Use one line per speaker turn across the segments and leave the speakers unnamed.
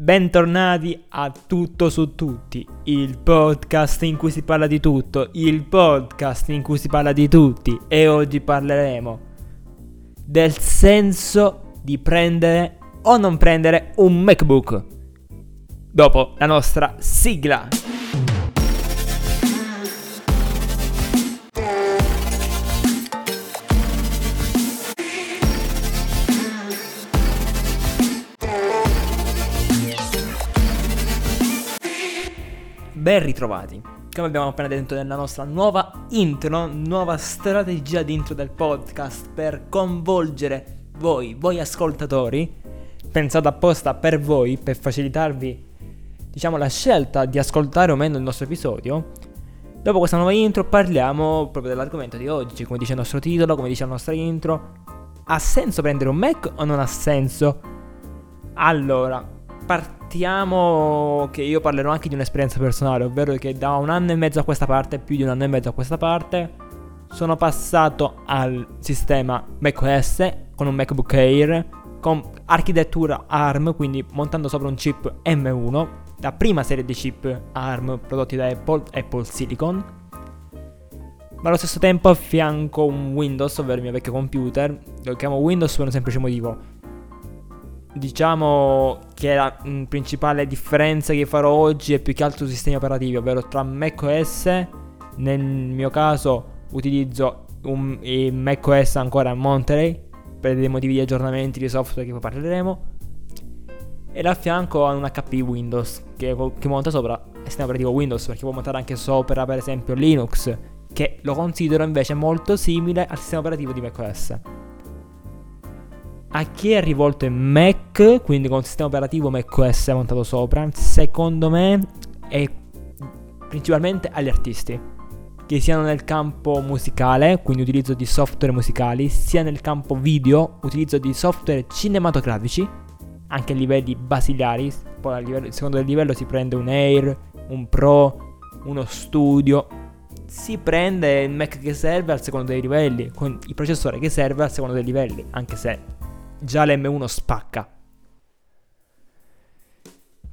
Bentornati a Tutto su Tutti, il podcast in cui si parla di tutto, il podcast in cui si parla di tutti e oggi parleremo del senso di prendere o non prendere un MacBook. Dopo la nostra sigla. Ben ritrovati. Come abbiamo appena detto nella nostra nuova intro, nuova strategia di intro del podcast per coinvolgere voi, voi ascoltatori, pensata apposta per voi, per facilitarvi, diciamo, la scelta di ascoltare o meno il nostro episodio. Dopo questa nuova intro parliamo proprio dell'argomento di oggi, come dice il nostro titolo, come dice la nostra intro. Ha senso prendere un Mac o non ha senso? Allora, partiamo Partiamo che io parlerò anche di un'esperienza personale, ovvero che da un anno e mezzo a questa parte, più di un anno e mezzo a questa parte, sono passato al sistema macOS con un MacBook Air con architettura ARM, quindi montando sopra un chip M1, la prima serie di chip ARM prodotti da Apple, Apple Silicon. Ma allo stesso tempo affianco un Windows, ovvero il mio vecchio computer, lo chiamo Windows per un semplice motivo Diciamo che la mh, principale differenza che farò oggi è più che altro sistemi operativi, ovvero tra macOS, nel mio caso utilizzo un macOS ancora Monterey per dei motivi di aggiornamenti di software che poi parleremo e l'affianco a un HP Windows che, che monta sopra il sistema operativo Windows perché può montare anche sopra per esempio Linux che lo considero invece molto simile al sistema operativo di macOS a chi è rivolto il Mac, quindi con il sistema operativo macOS montato sopra, secondo me è principalmente agli artisti, che siano nel campo musicale, quindi utilizzo di software musicali, sia nel campo video, utilizzo di software cinematografici, anche a livelli basilari, poi a livello, secondo il livello si prende un Air, un Pro, uno Studio, si prende il Mac che serve al secondo dei livelli, con il processore che serve al secondo dei livelli, anche se già l'M1 spacca.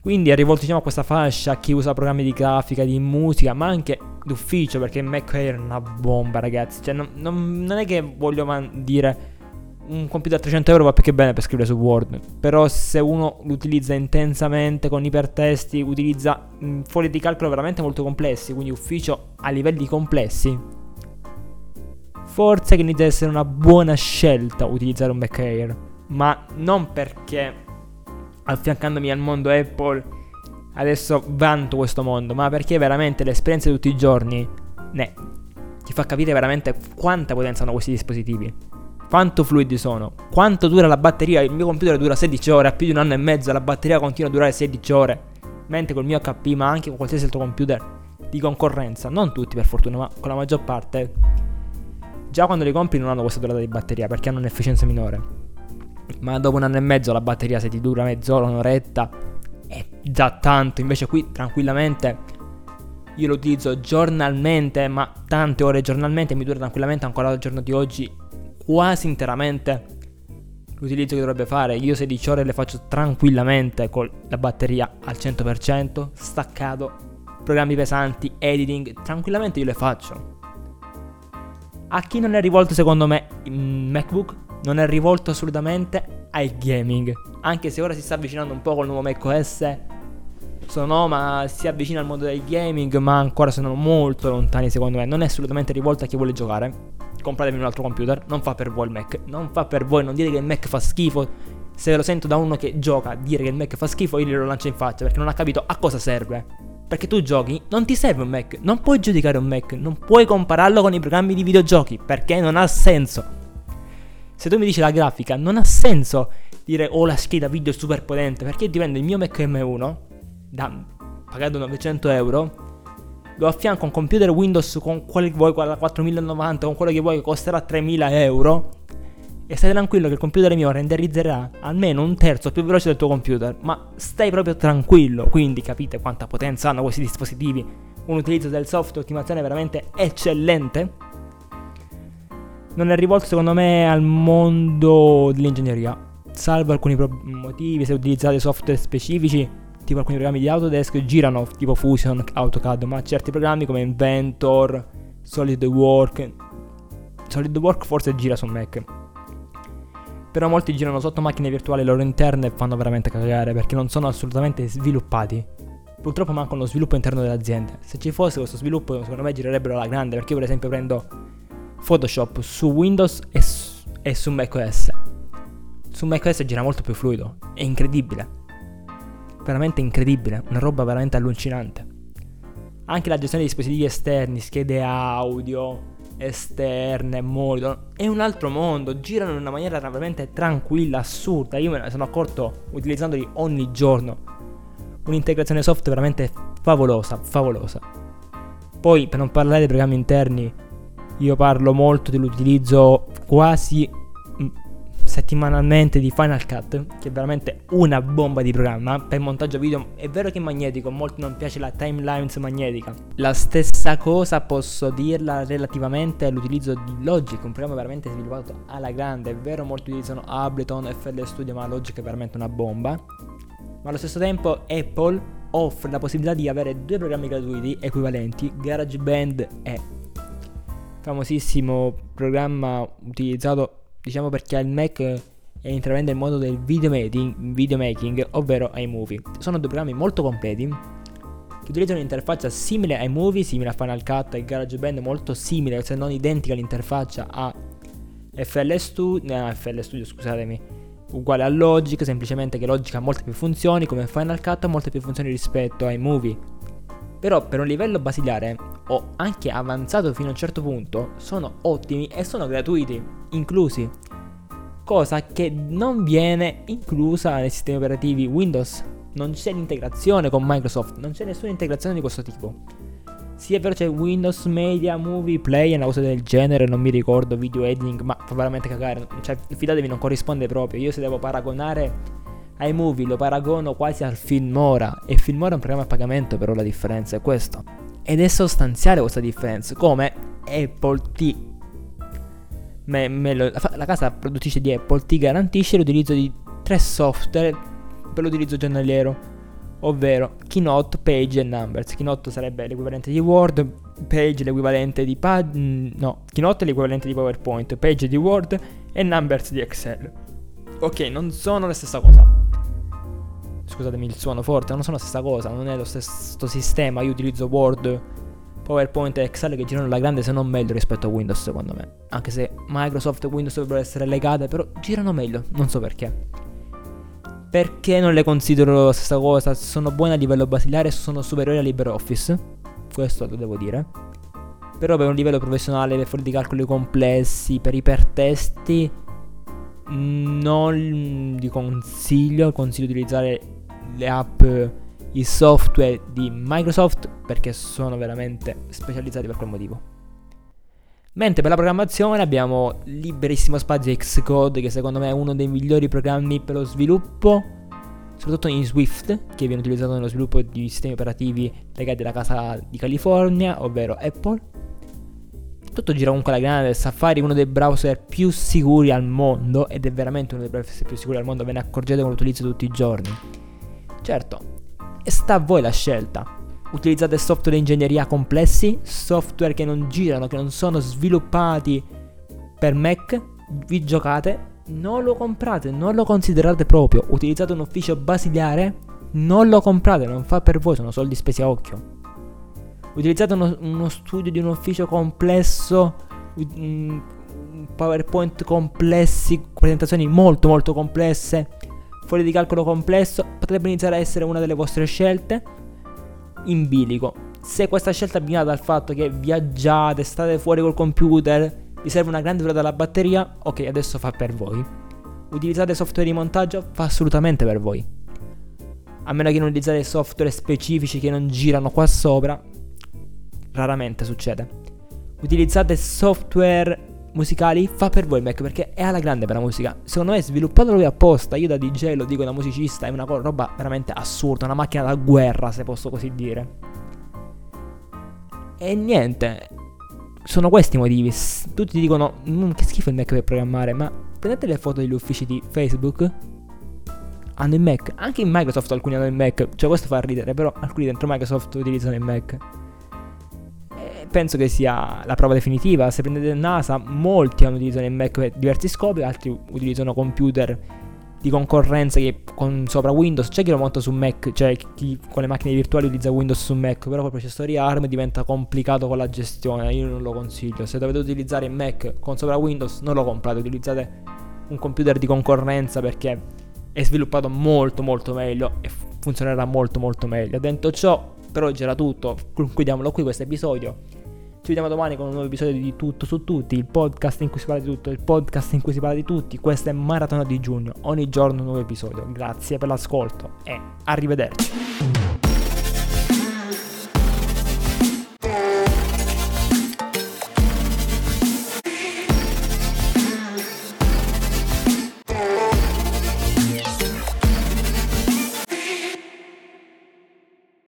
Quindi è rivolto diciamo, a questa fascia, a chi usa programmi di grafica, di musica, ma anche d'ufficio, perché Mac Air è una bomba, ragazzi. Cioè, non, non, non è che voglio man- dire un computer a 300 euro va più che bene per scrivere su Word. Però se uno lo utilizza intensamente con ipertesti, utilizza mh, foglie di calcolo veramente molto complessi, quindi ufficio a livelli complessi, forse che inizia ad essere una buona scelta utilizzare un Mac Air ma non perché affiancandomi al mondo Apple adesso vanto questo mondo, ma perché veramente l'esperienza di tutti i giorni ne, ti fa capire veramente quanta potenza hanno questi dispositivi. Quanto fluidi sono, quanto dura la batteria. Il mio computer dura 16 ore, ha più di un anno e mezzo, la batteria continua a durare 16 ore. Mentre col mio HP, ma anche con qualsiasi altro computer di concorrenza, non tutti per fortuna, ma con la maggior parte, già quando li compri non hanno questa durata di batteria perché hanno un'efficienza minore ma dopo un anno e mezzo la batteria se ti dura mezz'ora, un'oretta, è già tanto. Invece qui tranquillamente io lo utilizzo giornalmente, ma tante ore giornalmente, mi dura tranquillamente ancora al giorno di oggi quasi interamente l'utilizzo che dovrebbe fare. Io 16 ore le faccio tranquillamente con la batteria al 100%, staccato, programmi pesanti, editing, tranquillamente io le faccio. A chi non è rivolto secondo me il MacBook non è rivolto assolutamente al gaming. Anche se ora si sta avvicinando un po' col nuovo macOS. Sono, ma si avvicina al mondo del gaming, ma ancora sono molto lontani secondo me. Non è assolutamente rivolto a chi vuole giocare. Compratevi un altro computer, non fa per voi il Mac. Non fa per voi, non dite che il Mac fa schifo. Se lo sento da uno che gioca dire che il Mac fa schifo, io glielo lancio in faccia perché non ha capito a cosa serve. Perché tu giochi, non ti serve un Mac, non puoi giudicare un Mac, non puoi compararlo con i programmi di videogiochi, perché non ha senso. Se tu mi dici la grafica, non ha senso dire oh la scheda video è super potente, perché dipende il mio Mac M1, da, pagato 900 euro, lo affianco a un computer Windows con quello che vuoi, la 4090, con quello che vuoi che costerà 3000 euro. E stai tranquillo che il computer mio renderizzerà almeno un terzo più veloce del tuo computer. Ma stai proprio tranquillo. Quindi capite quanta potenza hanno questi dispositivi. Un utilizzo del software ottimazione veramente eccellente non è rivolto secondo me al mondo dell'ingegneria. salvo alcuni pro- motivi, se utilizzate software specifici, tipo alcuni programmi di Autodesk girano tipo Fusion, AutoCAD, ma certi programmi come Inventor, SolidWorks, SolidWorks forse gira su Mac. Però molti girano sotto macchine virtuali loro interne e fanno veramente cagare perché non sono assolutamente sviluppati. Purtroppo manca uno sviluppo interno delle aziende. Se ci fosse questo sviluppo, secondo me girerebbero alla grande. Perché io, per esempio, prendo Photoshop su Windows e su, e su macOS. Su macOS gira molto più fluido. È incredibile veramente incredibile, una roba veramente allucinante. Anche la gestione di dispositivi esterni, schede audio, esterne, monitor, è un altro mondo, girano in una maniera veramente tranquilla, assurda. Io me ne sono accorto utilizzandoli ogni giorno. Un'integrazione software veramente favolosa, favolosa. Poi, per non parlare dei programmi interni, io parlo molto dell'utilizzo quasi settimanalmente di Final Cut, che è veramente una bomba di programma per montaggio video. È vero che è magnetico, a molti non piace la timelines magnetica. La stessa cosa posso dirla relativamente all'utilizzo di Logic, un programma veramente sviluppato alla grande. È vero, molti utilizzano Ableton, FL Studio, ma Logic è veramente una bomba. Ma allo stesso tempo Apple offre la possibilità di avere due programmi gratuiti equivalenti, GarageBand e famosissimo programma utilizzato diciamo perché il Mac intraprende il mondo del videomaking, videomaking, ovvero iMovie. Sono due programmi molto completi che utilizzano un'interfaccia simile ai movie, simile a Final Cut e GarageBand, molto simile, se non identica all'interfaccia a FL Studio, no, FL Studio scusatemi, uguale a Logic, semplicemente che Logic ha molte più funzioni, come Final Cut ha molte più funzioni rispetto ai movie. Però per un livello basilare o anche avanzato fino a un certo punto sono ottimi e sono gratuiti, inclusi. Cosa che non viene inclusa nei sistemi operativi Windows. Non c'è l'integrazione con Microsoft, non c'è nessuna integrazione di questo tipo. Sì, è vero, c'è Windows Media Movie Play una cosa del genere, non mi ricordo, video editing, ma fa veramente cagare. Cioè, fidatevi, non corrisponde proprio. Io se devo paragonare iMovie lo paragono quasi al Filmora e Filmora è un programma a pagamento però la differenza è questa ed è sostanziale questa differenza come Apple ti me, me lo, la, la casa produttrice di Apple ti garantisce l'utilizzo di tre software per l'utilizzo giornaliero ovvero Keynote, Page e Numbers. Keynote sarebbe l'equivalente di Word, Page l'equivalente di Pad, mm, no, Keynote è l'equivalente di PowerPoint, Page di Word e Numbers di Excel. Ok, non sono la stessa cosa scusatemi il suono forte, non sono la stessa cosa, non è lo stesso sistema, io utilizzo Word, PowerPoint e Excel che girano alla grande se non meglio rispetto a Windows secondo me. Anche se Microsoft e Windows dovrebbero essere legate, però girano meglio, non so perché. Perché non le considero la stessa cosa? Sono buone a livello basilare e sono superiori a LibreOffice. Questo lo devo dire. Però per un livello professionale, per fuori di calcoli complessi, per ipertesti, non vi consiglio, consiglio di utilizzare le app, i software di Microsoft perché sono veramente specializzati per quel motivo. Mentre per la programmazione abbiamo liberissimo spazio Xcode che secondo me è uno dei migliori programmi per lo sviluppo, soprattutto in Swift che viene utilizzato nello sviluppo di sistemi operativi legati alla casa di California, ovvero Apple. Tutto gira comunque alla grande, Safari è uno dei browser più sicuri al mondo ed è veramente uno dei browser più sicuri al mondo, ve ne accorgete con l'utilizzo tutti i giorni. Certo, e sta a voi la scelta. Utilizzate software di ingegneria complessi, software che non girano, che non sono sviluppati per Mac, vi giocate, non lo comprate, non lo considerate proprio. Utilizzate un ufficio basiliare, non lo comprate, non fa per voi, sono soldi spesi a occhio. Utilizzate uno, uno studio di un ufficio complesso, un PowerPoint complessi, presentazioni molto molto complesse fuori di calcolo complesso, potrebbe iniziare a essere una delle vostre scelte in bilico. Se questa scelta è abbinata dal fatto che viaggiate, state fuori col computer, vi serve una grande durata della batteria, ok, adesso fa per voi. Utilizzate software di montaggio, fa assolutamente per voi. A meno che non utilizzate software specifici che non girano qua sopra, raramente succede. Utilizzate software musicali fa per voi il Mac perché è alla grande per la musica. Secondo me sviluppato lui apposta. Io da DJ lo dico da musicista, è una roba veramente assurda, una macchina da guerra, se posso così dire. E niente, sono questi i motivi. Tutti dicono, mm, che schifo il Mac per programmare, ma prendete le foto degli uffici di Facebook, hanno il Mac. Anche in Microsoft alcuni hanno il Mac. Cioè, questo fa ridere, però alcuni dentro Microsoft utilizzano il Mac. Penso che sia la prova definitiva. Se prendete NASA, molti hanno utilizzato il Mac per diversi scopi, altri utilizzano computer di concorrenza che con sopra Windows. C'è chi lo monta su Mac, cioè chi con le macchine virtuali utilizza Windows su Mac, però con i processori ARM diventa complicato con la gestione. Io non lo consiglio. Se dovete utilizzare il Mac con sopra Windows, non lo comprate, utilizzate un computer di concorrenza perché è sviluppato molto molto meglio e funzionerà molto molto meglio. Detto ciò, per oggi era tutto. Concludiamolo qui questo episodio. Ci vediamo domani con un nuovo episodio di Tutto su Tutti, il podcast in cui si parla di tutto, il podcast in cui si parla di tutti. Questa è Maratona di giugno, ogni giorno un nuovo episodio. Grazie per l'ascolto e arrivederci.